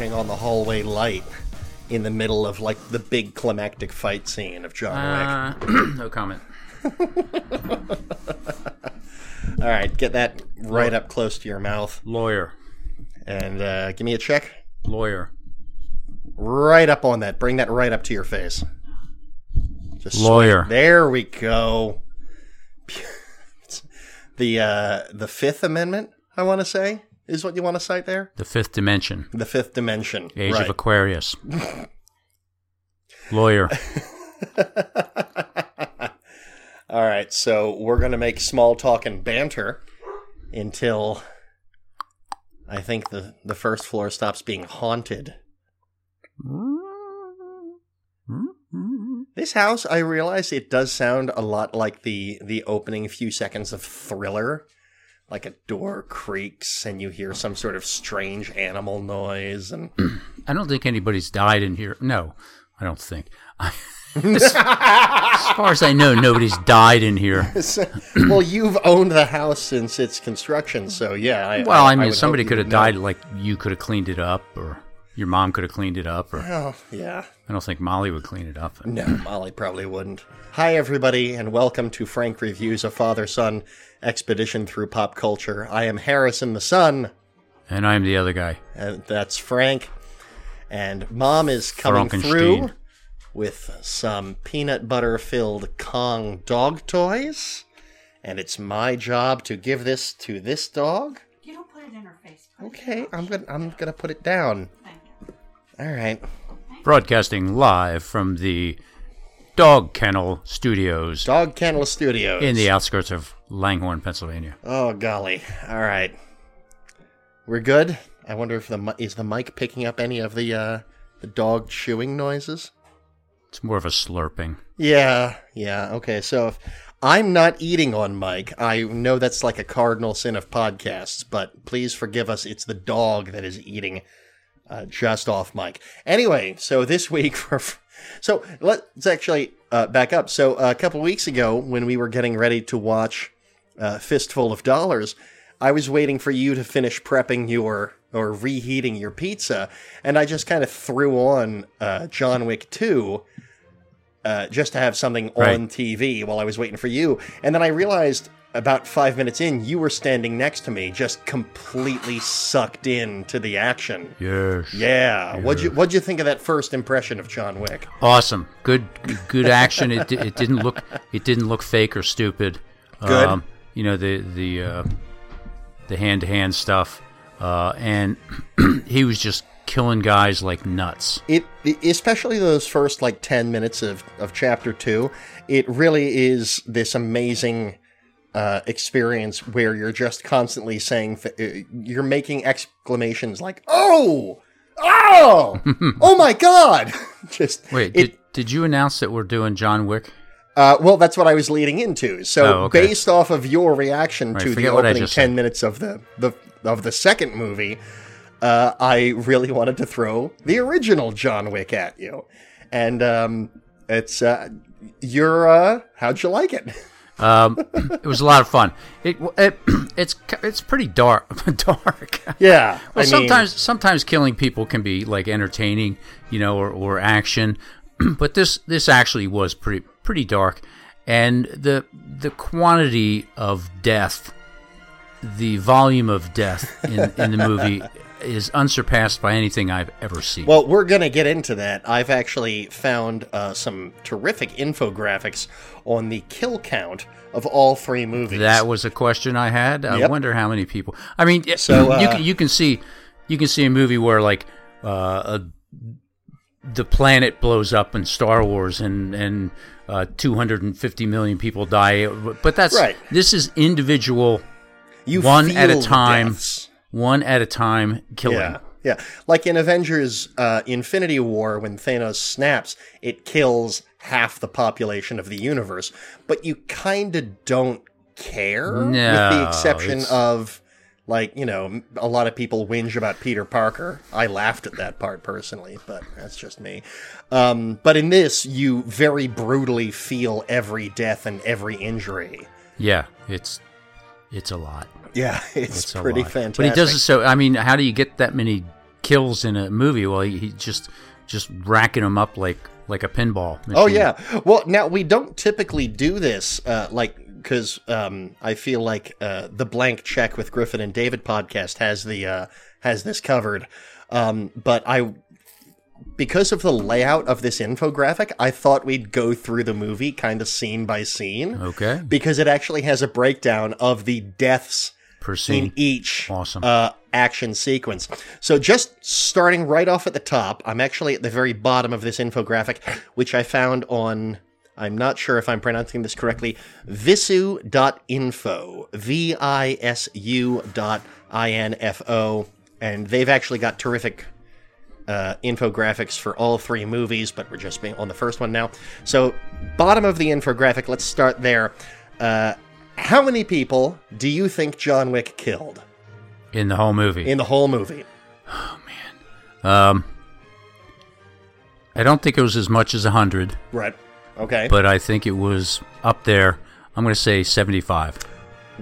Turning on the hallway light in the middle of like the big climactic fight scene of John Wick. Uh, no comment. All right, get that right up close to your mouth Lawyer. and uh, give me a check. Lawyer. Right up on that. Bring that right up to your face. Just swing- Lawyer. There we go. the uh, the Fifth Amendment, I want to say, is what you want to cite there. The fifth dimension. The Fifth Dimension. Age right. of Aquarius. Lawyer. All right, so we're going to make small talk and banter until I think the, the first floor stops being haunted. This house, I realize it does sound a lot like the the opening few seconds of Thriller. Like a door creaks and you hear some sort of strange animal noise and I don't think anybody's died in here. No, I don't think. as, as far as I know, nobody's died in here. well, you've owned the house since its construction, so yeah. I, Well, I mean, would somebody could have would know. died. Like you could have cleaned it up, or your mom could have cleaned it up, or Oh, yeah. I don't think Molly would clean it up. No, Molly probably wouldn't. Hi, everybody, and welcome to Frank Reviews a Father Son Expedition Through Pop Culture. I am Harrison the Son, And I'm the other guy. and that's Frank. And Mom is coming through with some peanut butter filled Kong dog toys. And it's my job to give this to this dog. You don't put it in her face. Okay, I'm gonna I'm gonna put it down. All right. Broadcasting live from the Dog Kennel Studios Dog Kennel Studios. in the outskirts of Langhorne, Pennsylvania. Oh golly! All right, we're good. I wonder if the is the mic picking up any of the uh, the dog chewing noises. It's more of a slurping. Yeah, yeah. Okay, so if I'm not eating on mic, I know that's like a cardinal sin of podcasts, but please forgive us. It's the dog that is eating uh, just off mic. Anyway, so this week for so let's actually uh, back up. So a couple weeks ago, when we were getting ready to watch uh, Fistful of Dollars, I was waiting for you to finish prepping your or reheating your pizza, and I just kind of threw on uh, John Wick Two uh, just to have something Right. on TV while I was waiting for you. And then I realized about five minutes in, you were standing next to me, just completely sucked in to the action. Yes. Yeah. What'd you What'd you think of that first impression of John Wick? Awesome. Good good action. It, it didn't look it didn't look fake or stupid. Good. you know the the uh, the hand to hand stuff, uh, and he was just killing guys like nuts. It, especially those first like ten minutes of of chapter two, it really is this amazing. Uh, experience where you're just constantly saying th- uh, you're making exclamations like "oh, oh, oh my god!" just Wait, it, did, did you announce that we're doing John Wick? Uh, well, that's what I was leading into. So, Oh, okay. based off of your reaction Right, to the forget what I opening ten said. minutes of the, the of the second movie, uh, I really wanted to throw the original John Wick at you, and um, it's uh, you're uh, how'd you like it? Um, it was a lot of fun. It, it it's it's pretty dark. dark. Yeah, Well, I mean, sometimes sometimes killing people can be like entertaining, you know, or, or action, but this this actually was pretty pretty dark, and the the quantity of death, the volume of death in, in the movie is unsurpassed by anything I've ever seen. Well, we're going to get into that. I've actually found uh, some terrific infographics on the kill count of all three movies. that was a question I had. I Yep. wonder how many people. I mean, So, you uh, can you can see you can see a movie where like uh, a, the planet blows up in Star Wars and and uh, 250 million people die. But that's Right. This is individual, You one at a time, deaths. One at a time killing. Yeah. Yeah. Like in Avengers uh, Infinity War, when Thanos snaps, it kills half the population of the universe. But you kind of don't care, with the exception it's- of, like, you know, a lot of people whinge about Peter Parker. I laughed at that part personally, but that's just me. Um, but in this, you very brutally feel every death and every injury. Yeah, it's it's a lot. Yeah, it's, It's pretty fantastic. But he does it so. I mean, how do you get that many kills in a movie? Well, he, he just just racking them up like like a pinball. Machine. Oh yeah. Well, now we don't typically do this, uh, like because um, I feel like uh, the blank check with Griffin and David podcast has the uh, has this covered. Um, but I, because of the layout of this infographic, I thought we'd go through the movie kind of scene by scene Okay. because it actually has a breakdown of the deaths Per in scene. each Awesome. uh, action sequence. So just starting right off at the top, I'm actually at the very bottom of this infographic, which I found on. I'm not sure if I'm pronouncing this correctly. Visu.info. V I S U dot I N F O. And they've actually got terrific uh, infographics for all three movies, but we're just being on the first one now. So, bottom of the infographic, let's start there. Uh, how many people do you think John Wick killed in the whole movie. in the whole movie? Oh, man. Um, I don't think it was as much as hundred, Right. Okay. but I think it was up there. I'm going to say 75.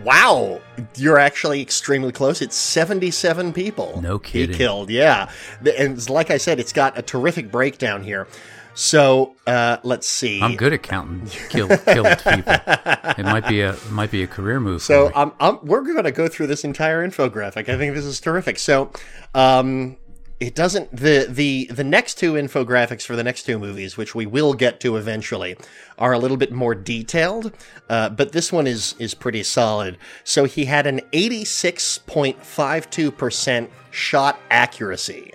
Wow, you're actually extremely close. It's 77 people. No kidding. He killed. Yeah, and like I said, it's got a terrific breakdown here. So uh, let's see. I'm good at counting killed killed people. It might be a might be a career move. So for me. um, um, we're going to go through this entire infographic. I think this is terrific. So um, it doesn't the the the next two infographics for the next two movies, which we will get to eventually, are a little bit more detailed. Uh, but this one is is pretty solid. So he had an eighty six point five two percent shot accuracy.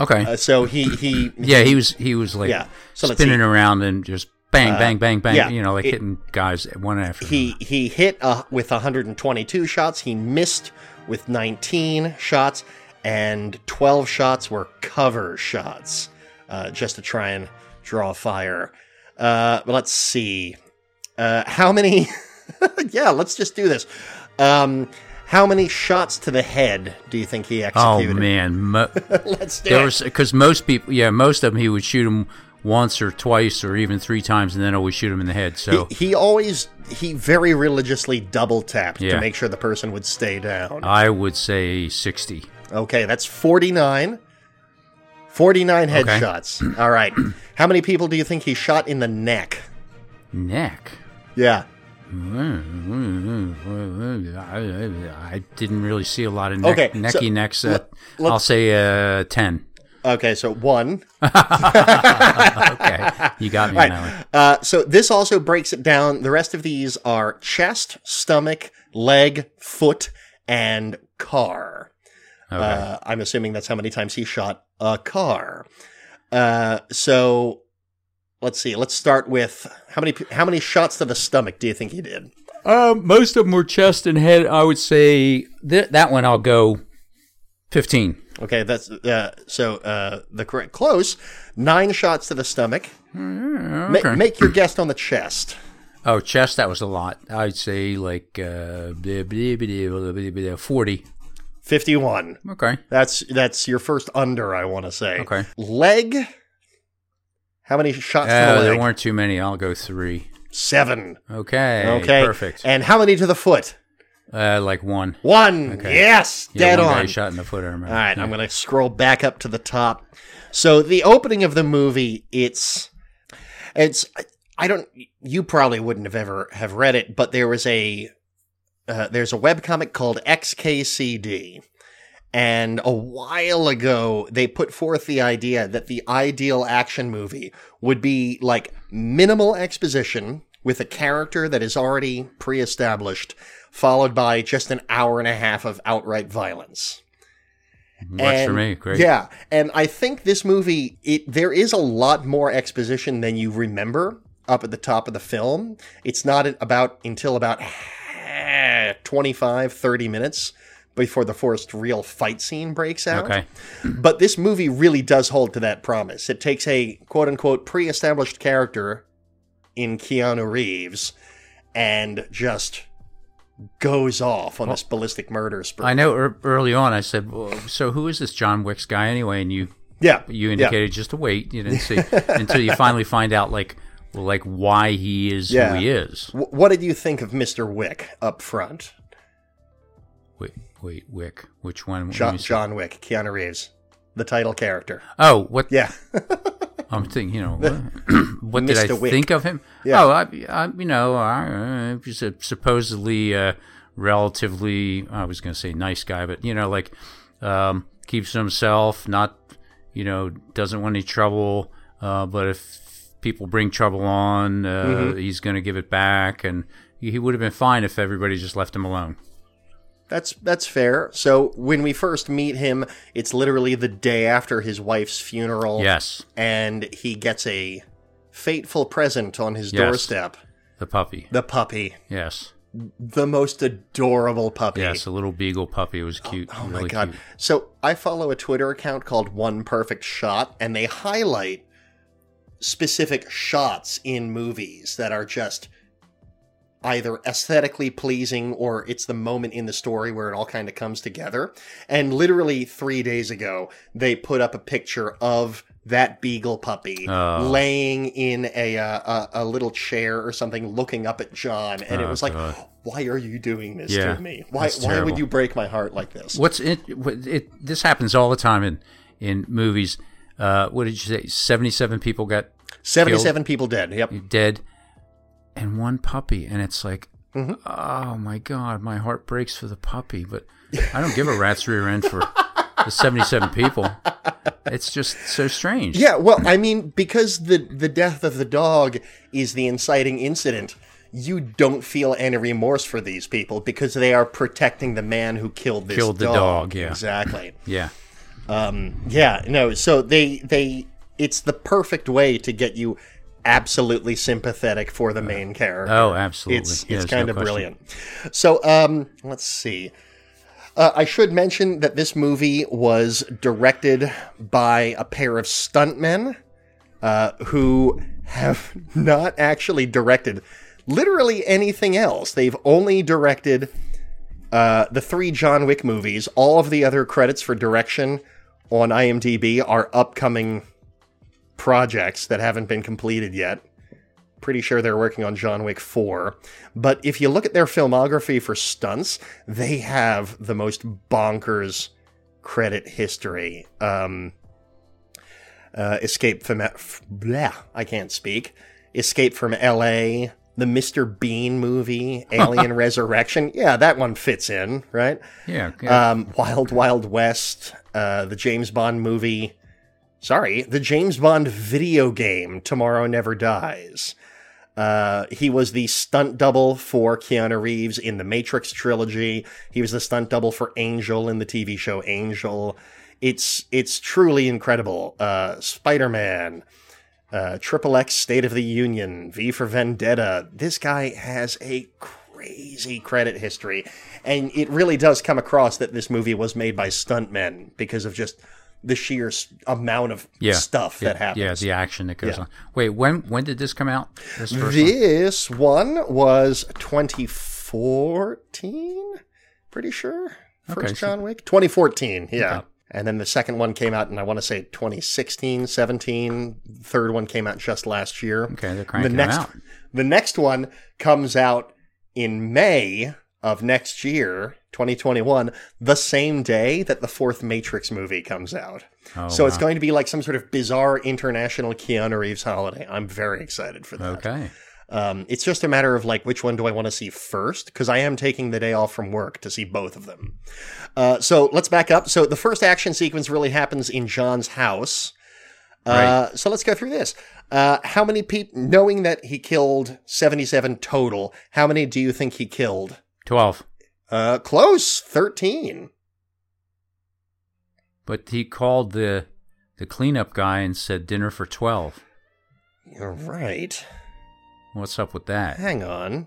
okay. Uh, so he he yeah, he was he was like yeah. So spinning. Uh, around and just bang bang bang bang. yeah, you know, like it- hitting guys one after he he hit uh, with 122 shots. He missed with 19 shots, and 12 shots were cover shots, uh, just to try and draw fire. Uh, let's see, uh, how many? yeah, let's just do this. Um, how many shots to the head do you think he executed? Oh man, Mo- let's do there it. because most people, yeah, most of them he would shoot them once or twice or even three times, and then always shoot him in the head. So he, he always he very religiously double tapped to make sure the person would stay down. I would say sixty. Okay, that's 49. 49 Okay. headshots. All right. How many people do you think he shot in the neck? Neck. Yeah. I didn't really see a lot of neck, Okay, necky so necks. Uh, let's- I'll say uh, ten. Okay, so one. Okay, you got me All on that right. Uh, so this also breaks it down. The rest of these are chest, stomach, leg, foot, and car. Okay. Uh, I'm assuming that's how many times he shot a car. Uh, so let's see. Let's start with how many how many shots to the stomach do you think he did? Um, most of them were chest and head. I would say th- that one. I'll go fifteen. Okay, that's uh, so uh, the correct close. Nine shots to the stomach. Ma- okay. make your guess on the chest. Oh, chest. That was a lot. I'd say like uh, blah, blah, blah, blah, blah, blah, forty. Fifty-one. Okay. That's that's your first under. I want to say. Okay. Leg. How many shots to Uh, the there weren't too many. I'll go three. Seven. Okay. Okay. Perfect. And how many to the foot? Uh, like one. One. Okay. Yes. Yeah, Dead on. shot in the foot. I remember. All right, I'm going to scroll back up to the top. So the opening of the movie, it's it's I don't you probably wouldn't have ever have read it, but there was a uh, there's a webcomic called XKCD. And a while ago, they put forth the idea that the ideal action movie would be like minimal exposition with a character that is already pre established, followed by just an hour and a half of outright violence. Works for me. Great. Yeah, and I think this movie it there is a lot more exposition than you remember up at the top of the film. It's not about until about 25 30 minutes before the first real fight scene breaks out. Okay. But this movie really does hold to that promise. It takes a quote unquote pre established character in Keanu Reeves and just goes off on this ballistic murder spree. I know er, early on I said, well, "So who is this John Wick's guy anyway?" And you yeah. you yeah. indicated just to wait. You didn't see until you finally find out like well, like why he is Yeah. who he is. W- What did you think of Mr. Wick up front? Wait, wait, Wick. Which one? John. John Wick, Keanu Reeves, the title character. Oh, what? Yeah. I'm thinking. You know, what, what did I Wick. think of him? Yeah. Oh, I, I, you know, I, uh, he's a supposedly uh, relatively. I was going to say nice guy, but you know, like um, keeps himself, not you know, doesn't want any trouble. Uh, but if people bring trouble on, uh, Mm-hmm. he's going to give it back, and he, would have been fine if everybody just left him alone. That's that's fair. So when we first meet him, it's literally the day after his wife's funeral. Yes, And he gets a fateful present on his Yes. doorstep. the puppy. The puppy. Yes, The most adorable puppy. yes, a little beagle puppy. It was cute. Oh really my god. Cute. So I follow a Twitter account called One Perfect Shot, and they highlight specific shots in movies that are just either aesthetically pleasing or it's the moment in the story where it all kind of comes together. And literally three days ago, they put up a picture of that beagle puppy Oh. laying in a, uh, a a little chair or something, looking up at John, and it Oh, was like, God. "Why are you doing this Yeah, to me? Why why would you break my heart like this?" What's it, it? This happens all the time in in movies. Uh, what did you say? Seventy-seven people got 77 people dead. Yep. dead, and one puppy, and it's like, Mm-hmm. oh my god, my heart breaks for the puppy, but I don't give a rat's rear end for the seventy-seven people. It's just so strange. Yeah, well, I mean, because the the death of the dog is the inciting incident, you don't feel any remorse for these people because they are protecting the man who killed this Killed the dog, yeah. Exactly. yeah. Yeah, no, so they they it's the perfect way to get you absolutely sympathetic for the main character. Oh, absolutely. It's Yeah, it's kind no of question. brilliant. So, um, let's see. Uh, I should mention that this movie was directed by a pair of stuntmen uh, who have not actually directed literally anything else. They've only directed uh, the three John Wick movies. All of the other credits for direction on IMDb are upcoming projects that haven't been completed yet. Pretty sure they're working on John Wick 4. But if you look at their filmography for stunts, they have the most bonkers credit history. Um, uh, Escape from. F- blah, I can't speak. Escape from LA, the Mr. Bean movie, Alien Resurrection. Yeah, that one fits in, right? Yeah. yeah. Um, Wild Wild West, uh, the James Bond movie. Sorry, the James Bond video game, Tomorrow Never Dies. Uh, he was the stunt double for Keanu Reeves in the Matrix trilogy. He was the stunt double for Angel in the TV show Angel. It's it's truly incredible. Uh, Spider Man, uh, Triple X State of the Union, V for Vendetta. This guy has a crazy credit history, and it really does come across that this movie was made by stuntmen because of just the sheer amount of yeah. stuff that happens. Yeah, the action that goes Yeah. on. Wait, when when did this come out? This first one? One was 2014, pretty sure. First Okay, so- John Wick? 2014, yeah. And then the second one came out, and I want to say 2016, 17. Third one came out just last year. Okay, they're the cranking them next, out. The next one comes out in May of next year, 2021, the same day that the fourth Matrix movie comes out. Oh, so it's going to be like some sort of bizarre international Keanu Reeves holiday. I'm very excited for that. Okay. Um, it's just a matter of like which one do I want to see first because I am taking the day off from work to see both of them. Uh, so let's back up. So the first action sequence really happens in John's house. Uh, So let's go through this. Uh, how many people, knowing that he killed 77 total, how many do you think he killed? Twelve. Uh, close, 13. but he called the the cleanup guy and said dinner for twelve. You're right. What's up with that? Hang on.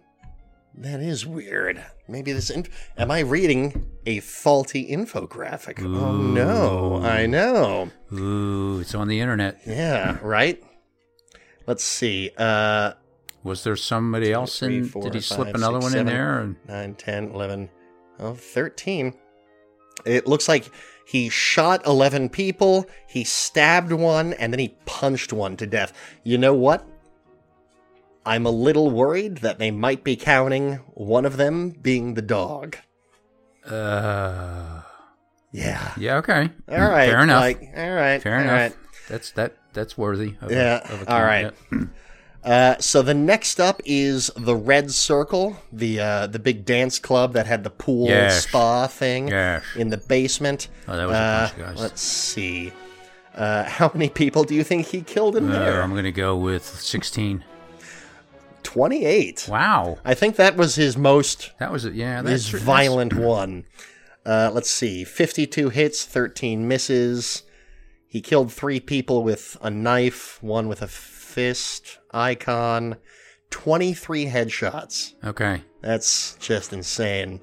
That is weird. Maybe this. Inf- Am I reading a faulty infographic? Oh no! I know. Ooh, it's on the internet. Yeah. Right. Let's see. Uh, Was there somebody else three, in? four, did he slip another six, one seven. in there? And 9, 10, 11, oh, 13. It looks like he shot 11 people, he stabbed one, and then he punched one to death. You know what? I'm a little worried that they might be counting one of them being the dog. uh, Yeah. yeah, okay, All right. fair enough. Like, all right. fair all enough. right. That's that. That's worthy. Of Yeah, A, of a all right. Uh, so the next up is the Red Circle, the uh, the big dance club that had the pool Yes. spa thing Yes. in the basement. Oh, that was a Uh, bunch of guys. Let's see. Uh, how many people do you think he killed in Uh, there? I'm gonna go with sixteen. 28. Wow, I think that was his most that was it. Yeah, his that's- violent one. Uh, let's see. 52 hits, 13 misses. He killed three people with a knife, one with a fist icon, 23 headshots. Okay. That's just insane.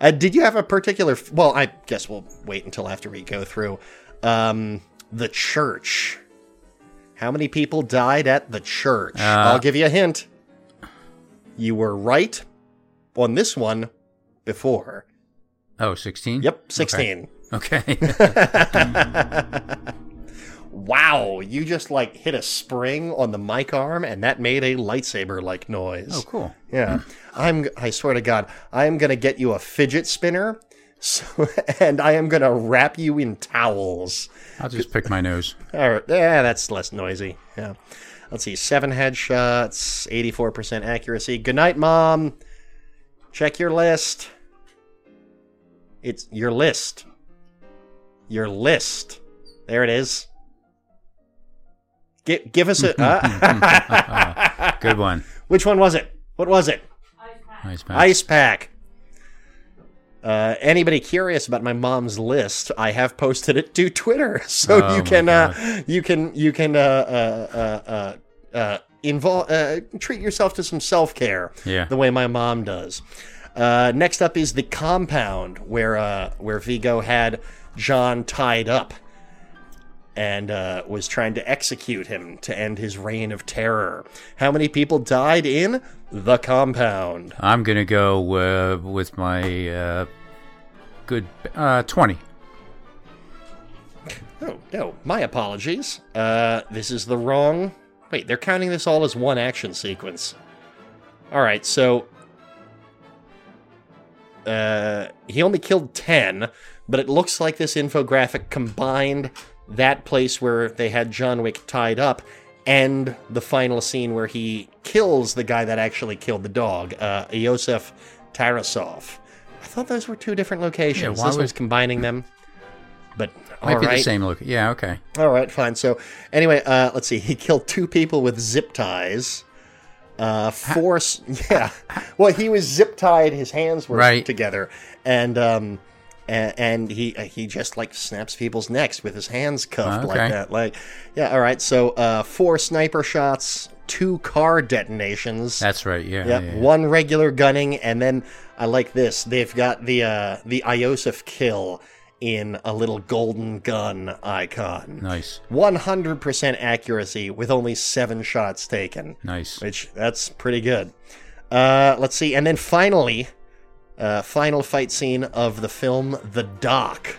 Uh, did you have a particular? Well, I guess we'll wait until after we go through. Um, the church. How many people died at the church? Uh, I'll give you a hint. You were right on this one before. Oh, 16? Yep, 16. Okay. Wow, you just like hit a spring on the mic arm and that made a lightsaber like noise. oh, cool. Yeah, I'm. I swear to God, I am gonna get you a fidget spinner, so, and I am gonna wrap you in towels. I'll just pick my nose. All right, yeah, that's less noisy. Yeah, let's see, seven headshots, eighty-four percent accuracy. Good night, mom. Check your list. It's your list. Your list. There it is. Give, give us a. uh, Good one. which one was it? What was it? Nice man. Ice pack. Uh, anybody curious about my mom's list? I have posted it to Twitter, so Oh you can uh, you can you can uh, uh, uh, uh, uh, involve uh, treat yourself to some self care. Yeah. the way my mom does. Uh, next up is the compound where uh, where Viggo had John tied up and uh, was trying to execute him to end his reign of terror. How many people died in the compound? I'm going to go uh, with my uh, good uh, 20. Oh, no, my apologies. Uh, this is the wrong. Wait, they're counting this all as one action sequence. All right, so. Uh, he only killed 10, but it looks like this infographic combined that place where they had John Wick tied up and the final scene where he kills the guy that actually killed the dog, uh, Iosef Tarasov. I thought those were two different locations. why this would- was combining them. But Might all be right. the same look. Yeah, okay. All right, fine. So anyway, uh, let's see. He killed two people with zip ties. Uh, s- Yeah. Well, he was zip tied. His hands were Right. together, and um, and, and he uh, he just like snaps people's necks with his hands cuffed like Okay. that. Like, yeah. All right. So uh, four sniper shots, two car detonations. That's right. Yeah. Yep, yeah, yeah. one regular gunning, and then I like this. They've got the uh, the Iosef kill in a little golden gun icon. Nice. 100% accuracy with only seven shots taken, Nice. which that's pretty good. Uh, let's see, and then finally, uh, final fight scene of the film, The Dock.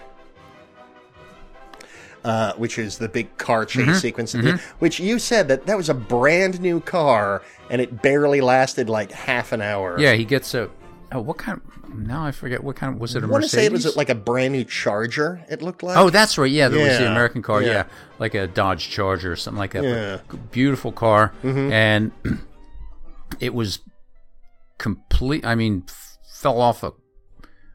Uh, which is the big car chase Mm-hmm. sequence, the- which you said that that was a brand new car and it barely lasted like half an hour. Yeah, he gets a. Oh, what kind? Now I forget what kind. Was it a I want to say it was like a brand new Charger. It looked like. Oh, that's right. Yeah, there was the American car. yeah. Yeah. like a Dodge Charger or something like that. Yeah. Mm-hmm. But beautiful car, and it was complete. I mean, fell off a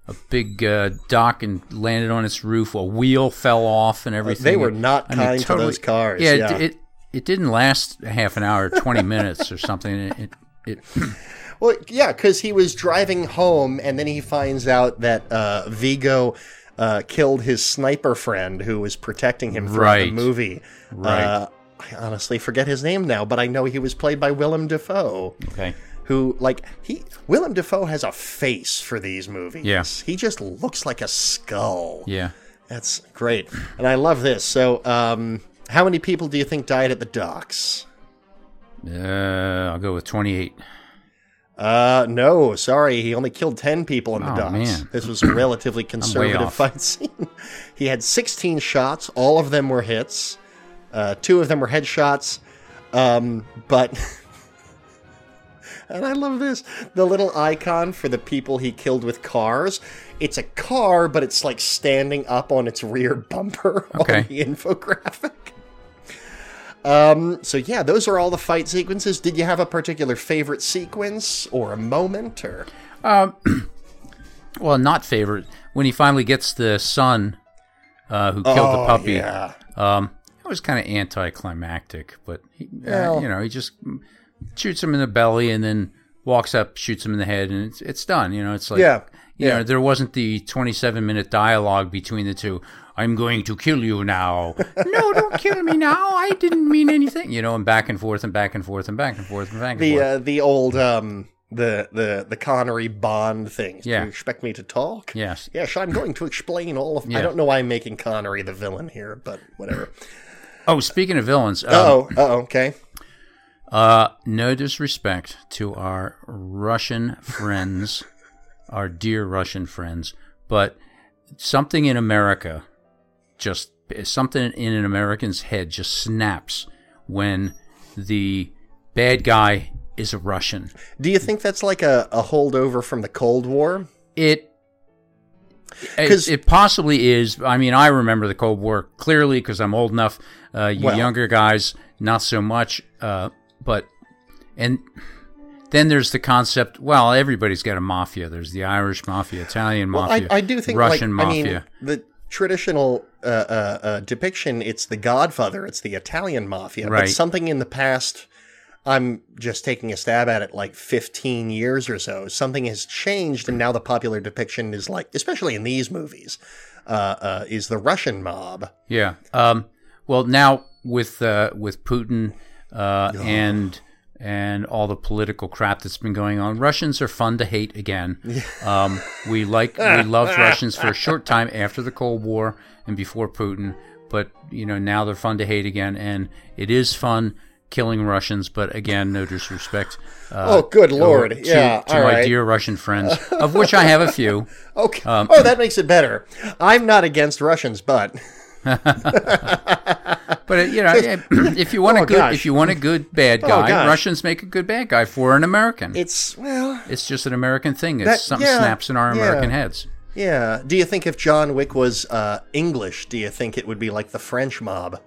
a big uh, dock and landed on its roof. A wheel fell off and everything. they were not I mean, kind to those cars, Yeah, yeah. It, it it didn't last half an hour, twenty minutes or something. It, it, it Well, yeah, because he was driving home, and then he finds out that uh, Viggo uh, killed his sniper friend who was protecting him from Right. the movie. Right. Uh, I honestly forget his name now, but I know he was played by Willem Dafoe Okay. Who like he Willem Dafoe has a face for these movies. Yeah. He just looks like a skull. Yeah. That's great. And I love this. So, um how many people do you think died at the docks? Uh, I'll go with 28. Uh no, sorry, he only killed 10 people in the Oh, docks. man. This was a relatively conservative fight scene. he had 16 shots, all of them were hits. Uh two of them were headshots. Um but And I love this. The little icon for the people he killed with cars. It's a car, but it's like standing up on its rear bumper Okay. on the infographic. Um, so yeah, those are all the fight sequences. Did you have a particular favorite sequence or a moment or Well, not favorite. When he finally gets the son uh, who killed the Oh, puppy, Yeah. um, it was kind of anticlimactic, but he, uh, you know, he just shoots him in the belly and then walks up, shoots him in the head, and it's, it's done. You know, it's like, Yeah, you yeah. know, there wasn't the 27 minute dialogue between the two. I'm going to kill you now. no, don't kill me now. I didn't mean anything. You know, and back and forth and back and forth and back and forth and back and The forth. uh, the old um the the the Connery Bond things. Do Yeah. you expect me to talk? yes. Yes, I'm going to explain all of. I don't know why I'm making Connery the villain here, but whatever. Oh, speaking of villains, um, oh, oh, okay. Uh, no disrespect to our Russian friends, our dear Russian friends, but something in America, just something in an American's head just snaps when the bad guy is a Russian. Do you think that's like a, a holdover from the Cold War? It. It, it possibly is. I mean, I remember the Cold War clearly because I'm old enough. Uh, you Well- younger guys, not so much. Uh, but and then there's the concept. Well, everybody's got a mafia. There's the Irish mafia, Italian Well, mafia, I, I do think Russian like, mafia. I mean, the traditional uh, uh, uh, depiction, it's the Godfather, it's the Italian mafia. But Right. something in the past, I'm just taking a stab at it, like 15 years or so. Something has changed, and now the popular depiction is like, especially in these movies, uh, uh, is the Russian mob. Yeah. Um, well, now with uh, with Putin uh, and and all the political crap that's been going on, Russians are fun to hate again. Um, we like we loved Russians for a short time after the Cold War and before Putin, but you know now they're fun to hate again, and it is fun killing Russians. But again, no disrespect. Uh, oh, good lord! to, yeah, to my right. dear Russian friends, of which I have a few. Okay. um, oh, that makes it better. I'm not against Russians, but But you know, if you want Oh, a good, gosh. if you want a good bad Oh, guy, gosh. Russians make a good bad guy for an American. it's well, It's just an American thing. It's That- something yeah, snaps in our yeah. American heads. yeah. Do you think if John Wick was uh, English, do you think it would be like the French mob?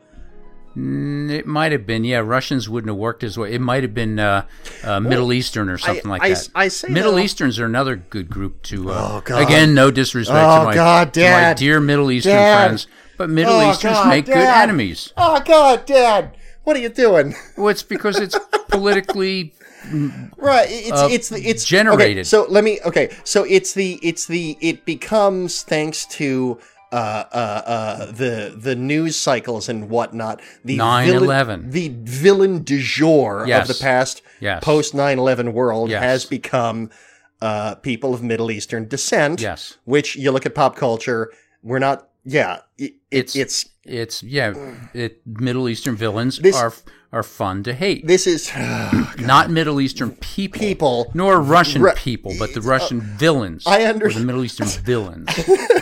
Mm, It might have been, yeah. Russians wouldn't have worked as well. It might have been uh, uh, Middle Eastern or something like I- that. I say Middle though- Easterns are another good group to. Uh, Oh, God. Again, no disrespect Oh, to, my, God, to my dear Middle Eastern Dad. friends, but Middle Oh, Easterns God, make good enemies. Oh God, Dad, what are you doing? Well, it's because it's politically Right, it's Uh, it's the it's generated. Okay, so let me okay, so it's the it's the it becomes thanks to uh uh uh the the news cycles and whatnot. The 9/11. villain, the villain du jour Yes. of the past Yes. post 9-11 world Yes. has become uh people of Middle Eastern descent. Yes. which you look at pop culture, we're not. Yeah, it, It's- it's it's yeah. It Middle Eastern villains This- are are fun to hate. this is not Middle Eastern people, People. nor Russian Ru- people, but the uh, Russian villains. I understand the Middle Eastern villains.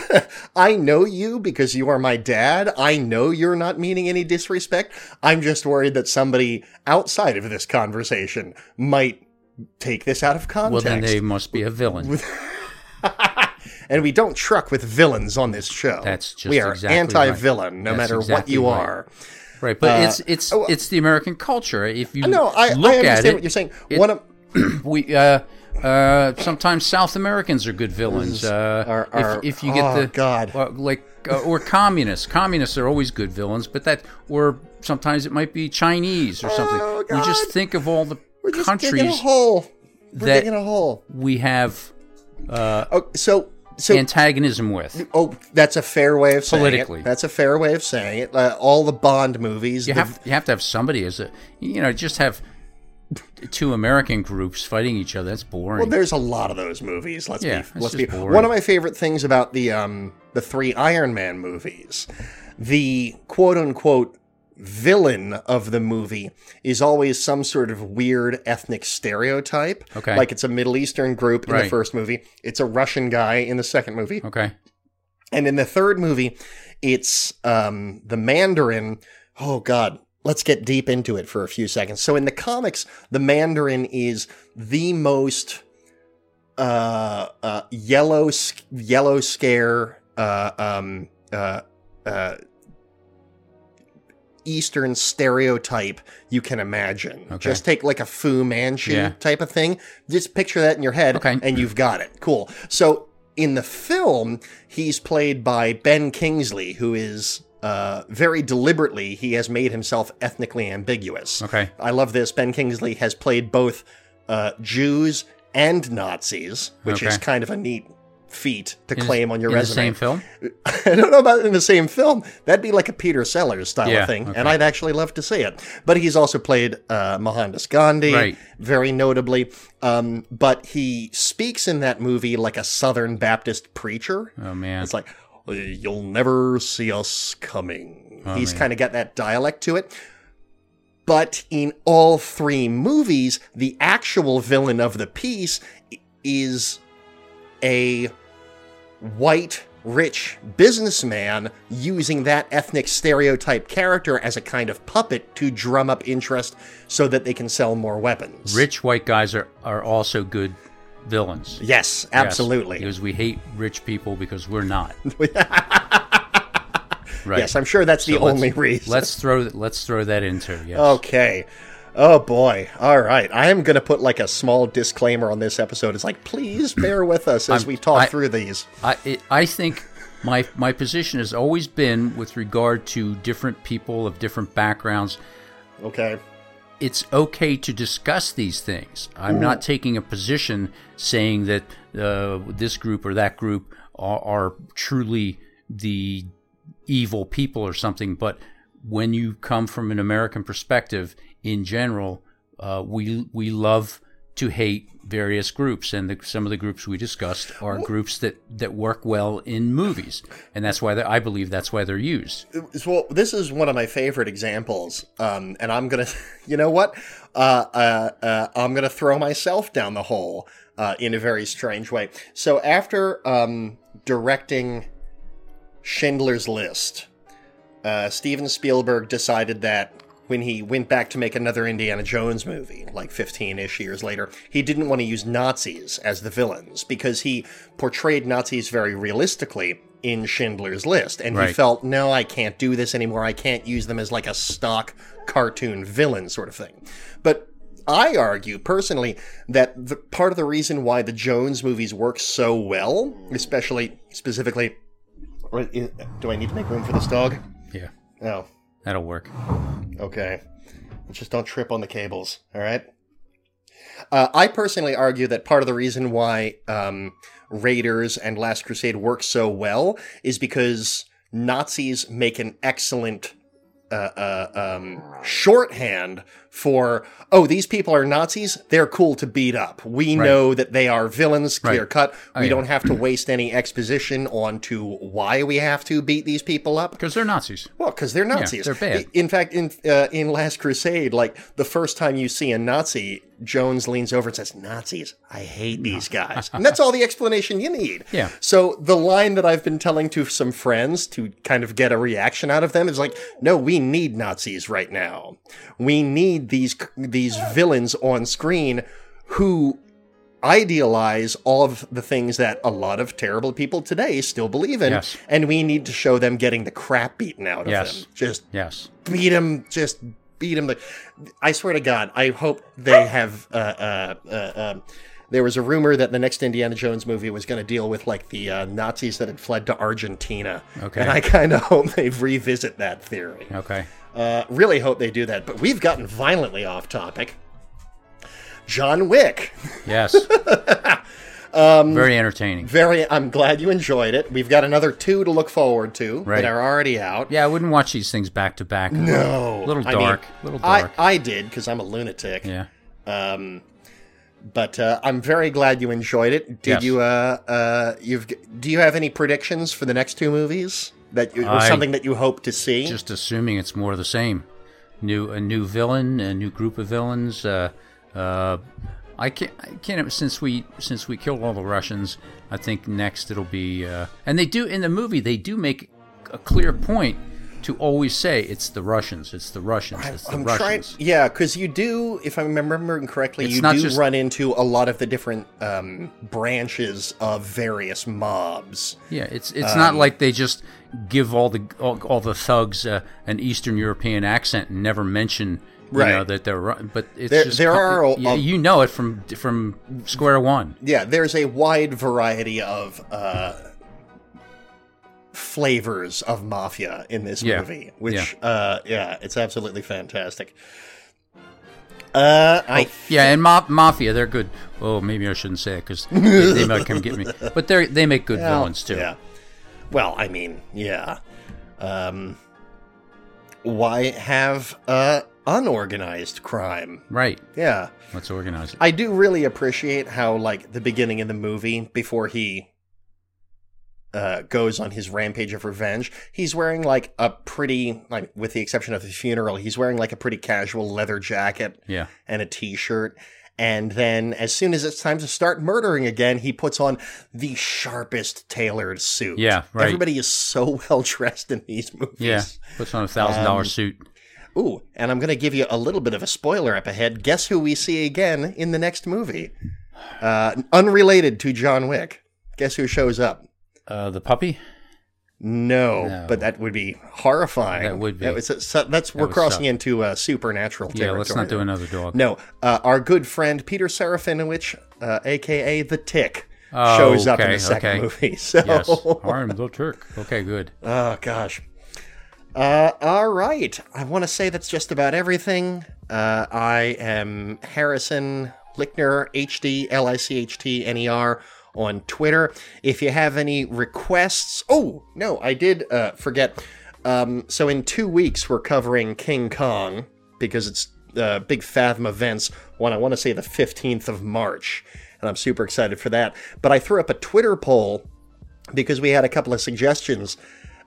I know you because you are my dad. I know you're not meaning any disrespect. I'm just worried that somebody outside of this conversation might take this out of context. Well, then they must be a villain. and we don't truck with villains on this show. That's just we are exactly anti-villain, no That's matter what you right. are. Right, but it's it's oh, it's the American culture. If you No, I, I understand at it, what you're saying. it- One of we uh, uh, sometimes South Americans are good villains. Uh, if, if you get oh, the God. uh, like uh, or communists, communists are always good villains. But that or sometimes it might be Chinese or something. Oh, we just think of all the we're just digging a hole. We're that digging a hole. we have. Uh, Oh, so So- antagonism with. Oh, that's a fair way of saying Politically. it. That's a fair way of saying it. Uh, all the Bond movies. You the- have you have to have somebody as a you know just have two American groups fighting each other. That's boring. Well, there's a lot of those movies. Let's Yeah, be. Let's be. boring. One of my favorite things about the um the three Iron Man movies, the quote unquote villain of the movie is always some sort of weird ethnic stereotype. Okay. Like it's a Middle Eastern group in the first movie. It's a Russian guy in the second movie. okay. And in the third movie, it's um, the Mandarin. Oh, God. Let's get deep into it for a few seconds. So, in the comics, the Mandarin is the most uh, uh, yellow, yellow scare, uh, um, uh, uh, Eastern stereotype you can imagine. Okay. Just take like a Fu Manchu Yeah. type of thing. Just picture that in your head, Okay. and you've got it. Cool. So in the film, he's played by Ben Kingsley, who is uh, very deliberately he has made himself ethnically ambiguous. Okay. I love this. Ben Kingsley has played both uh, Jews and Nazis, which is kind of a neat feat to In- claim on your in resume. the same film. I don't know about in the same film. That'd be like a Peter Sellers style Yeah, of thing, okay. and I'd actually love to see it. But he's also played uh, Mohandas Gandhi, Right. very notably. Um, but he speaks in that movie like a Southern Baptist preacher. Oh man. It's like, you'll never see us coming. Oh, He's kind of got that dialect to it. But in all three movies, the actual villain of the piece is a white, rich businessman using that ethnic stereotype character as a kind of puppet to drum up interest so that they can sell more weapons. Rich white guys are are also good villains. Yes, Yes, absolutely. because we hate rich people because we're not. right. Yes, I'm sure that's the So let's- only reason. Let's throw let's throw that into yes. Okay. Oh boy. All right. I am going to put like a small disclaimer on this episode. It's like, please bear with us as I'm- we talk I- through these. I it, I think my my position has always been with regard to different people of different backgrounds. Okay. It's okay to discuss these things. I'm not taking a position saying that uh, this group or that group are, are truly the evil people or something. But when you come from an American perspective, in general, uh, we we love to hate various groups, and the, some of the groups we discussed are groups that that work well in movies, and that's why I believe that's why they're used. Well, this is one of my favorite examples. Um, and I'm going to, you know what? Uh, uh, uh, I'm going to throw myself down the hole uh, in a very strange way. So after um, directing Schindler's List, uh, Steven Spielberg decided that when he went back to make another Indiana Jones movie, like 15 ish years later, he didn't want to use Nazis as the villains because he portrayed Nazis very realistically in Schindler's List. And he felt, no, I can't do this anymore. I can't use them as like a stock cartoon villain sort of thing. But I argue personally that the part of the reason why the Jones movies work so well, especially specifically, do I need to make room for this dog? Yeah, No. That'll work. Okay. Just don't trip on the cables, all right? Uh, I personally argue that part of the reason why um, Raiders and Last Crusade work so well is because Nazis make an excellent uh, uh, um, shorthand for, oh, these people are Nazis. They're cool to beat up. We know that they are villains, clear Right. cut. We yeah. don't have to waste any exposition on to why we have to beat these people up. Because they're Nazis. Well, because they're Nazis. they're bad. In fact, in uh, in Last Crusade, like the first time you see a Nazi, Jones leans over and says, "Nazis, I hate these guys," and that's all the explanation you need. Yeah. So the line that I've been telling to some friends to kind of get a reaction out of them is like, "No, we need Nazis right now. We need these these villains on screen who." Idealize all of the things that a lot of terrible people today still believe in, Yes. and we need to show them getting the crap beaten out of Yes. them. Just Yes. beat them, just beat him. I swear to God, I hope they have. Uh, uh, uh, um, there was a rumor that the next Indiana Jones movie was going to deal with like the uh, Nazis that had fled to Argentina. Okay. And I kind of hope they revisit that theory. Okay. Uh, really hope they do that. But we've gotten violently off topic. John Wick. Yes. Very entertaining. Very. I'm glad you enjoyed it. We've got another two to look forward to Right. that are already out. Yeah, I wouldn't watch these things back to back. No, little I mean, dark, little I, dark. I did because I'm a lunatic. yeah. Um, but uh, I'm very glad you enjoyed it. Did Yes. you? Uh, uh, you've. Do you have any predictions for the next two movies that you, or I- something that you hope to see? Just assuming it's more of the same. New a new villain, a new group of villains. Uh, uh, I can't. I can't. Since we since we killed all the Russians, I think next it'll be. Uh, and they do in the movie. They do make a clear point to always say it's the Russians. It's the Russians. It's the I'm trying. Russians. Yeah, because you do, if I'm remembering correctly, It's you do just- run into a lot of the different um, branches of various mobs. Yeah, it's it's Um, not like they just give all the all, all the thugs uh, an Eastern European accent and never mention Right. know that they're Ru- but it's There- just there are yeah, a- you know it from from square one. Yeah, there's a wide variety of uh, flavors of mafia in this Yeah, movie, which, uh, yeah, it's absolutely fantastic. Uh, I Yeah, and ma- mafia they're good. Oh, maybe I shouldn't say it because they, they might come get me. But they they make good villains too. Yeah. Well, I mean, yeah. Um, why have uh, unorganized crime? Right. Yeah. Let's organize it. I do really appreciate how, like, the beginning of the movie, before he uh, goes on his rampage of revenge, he's wearing, like, a pretty, like, with the exception of the funeral, he's wearing, like, a pretty casual leather jacket Yeah. and a t shirt. And then, as soon as it's time to start murdering again, he puts on the sharpest tailored suit. Yeah, right. Everybody is so well dressed in these movies. Yeah. Puts on a thousand dollar Um, suit. Ooh, and I'm going to give you a little bit of a spoiler up ahead. Guess who we see again in the next movie? Uh, unrelated to John Wick. Guess who shows up? Uh, the puppy. No, No. but that would be horrifying. That would be. That was, so that's we're crossing suck. into uh, supernatural Yeah. Let's not do another dog. No, uh, our good friend Peter Serafinowicz, uh, aka the Tick, Oh, shows up in the second okay. movie. So, Yes. I'm the Turk. Okay. Good. oh gosh. Uh, all right. I want to say that's just about everything. Uh, I am Harrison Lichtner, HD L I C H T N E R on Twitter. If you have any requests, oh no, I did uh, forget. Um, so in two weeks we're covering King Kong because it's uh, big Fathom events. One I want to say the fifteenth of March, and I'm super excited for that. But I threw up a Twitter poll because we had a couple of suggestions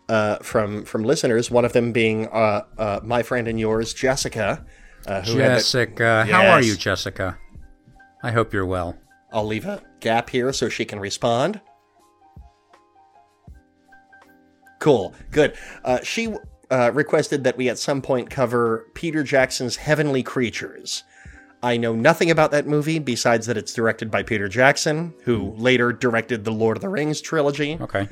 uh, from from listeners. One of them being uh, uh, my friend and yours, Jessica. Uh, who had the- Jessica, how are you, Jessica? I hope you're well. I'll leave a gap here so she can respond. Cool, good. Uh, she uh, requested that we at some point cover Peter Jackson's Heavenly Creatures. I know nothing about that movie besides that it's directed by Peter Jackson, who later directed the Lord of the Rings trilogy. Okay.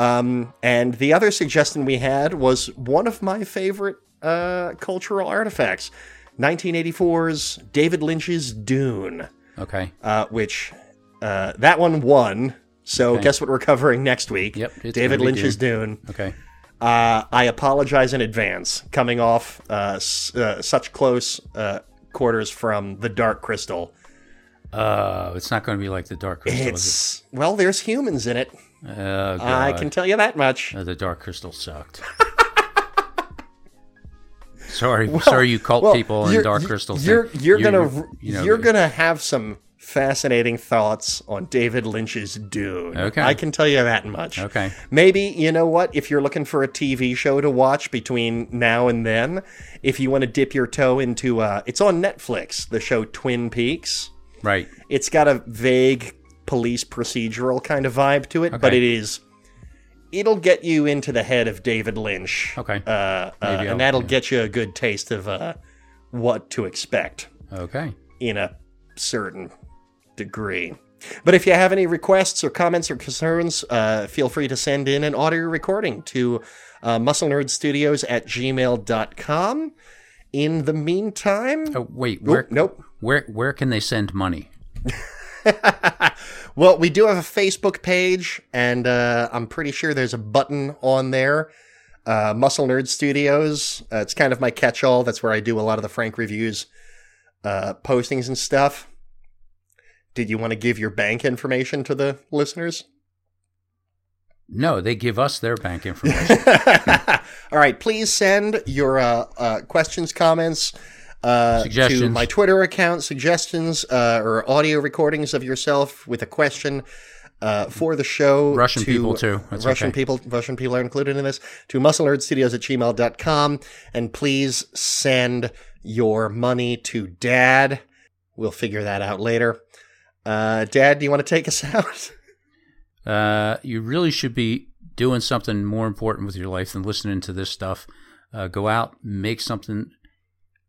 Um, and the other suggestion we had was one of my favorite uh, cultural artifacts 1984's David Lynch's Dune, Okay. uh, which uh, that one won. So, Okay. guess what we're covering next week? Yep, David Lynch's Dune. Okay. Uh, I apologize in advance, coming off uh, s- uh, such close uh, quarters from The Dark Crystal. Uh, it's not going to be like the Dark Crystal. is It's, well, there's humans in it. Oh. I can tell you that much. Uh, the Dark Crystal sucked. sorry, sorry, you cult Well, people and you're- Dark Crystal. You're you're you- gonna you- know, you're gonna have some fascinating thoughts on David Lynch's Dune. Okay. I can tell you that much. Okay. Maybe you know what? If you're looking for a TV show to watch between now and then, if you want to dip your toe into, uh, it's on Netflix. The show Twin Peaks. right. It's got a vague police procedural kind of vibe to it, but it is. It'll get you into the head of David Lynch. Okay. Uh, uh, and that'll yeah. get you a good taste of uh, what to expect Okay. in a certain degree. But if you have any requests or comments or concerns, uh, feel free to send in an audio recording to uh, musclenerdstudios at gmail.com. In the meantime, Oh wait, where? nope. Where? Where can they send money? Well, we do have a Facebook page, and uh, I'm pretty sure there's a button on there. Uh, Muscle Nerd Studios. Uh, it's kind of my catch-all. That's where I do a lot of the Frank reviews, uh, postings and stuff. did you want to give your bank information to the listeners? No, they give us their bank information. All right, please send your uh, uh, questions, comments uh, to my Twitter account, suggestions, uh, or audio recordings of yourself with a question uh, for the show. Russian to- people, too. That's Russian okay. people, Russian people are included in this. To musclenerdstudios at gmail.com. And please send your money to Dad. We'll figure that out later. Uh, Dad, do you want to take us out? uh, you really should be doing something more important with your life than listening to this stuff. Uh, go out, make something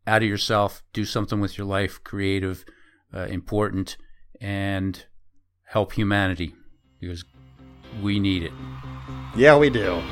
out of yourself, do something with your life, creative, uh, important, and help humanity because we need it. yeah, we do.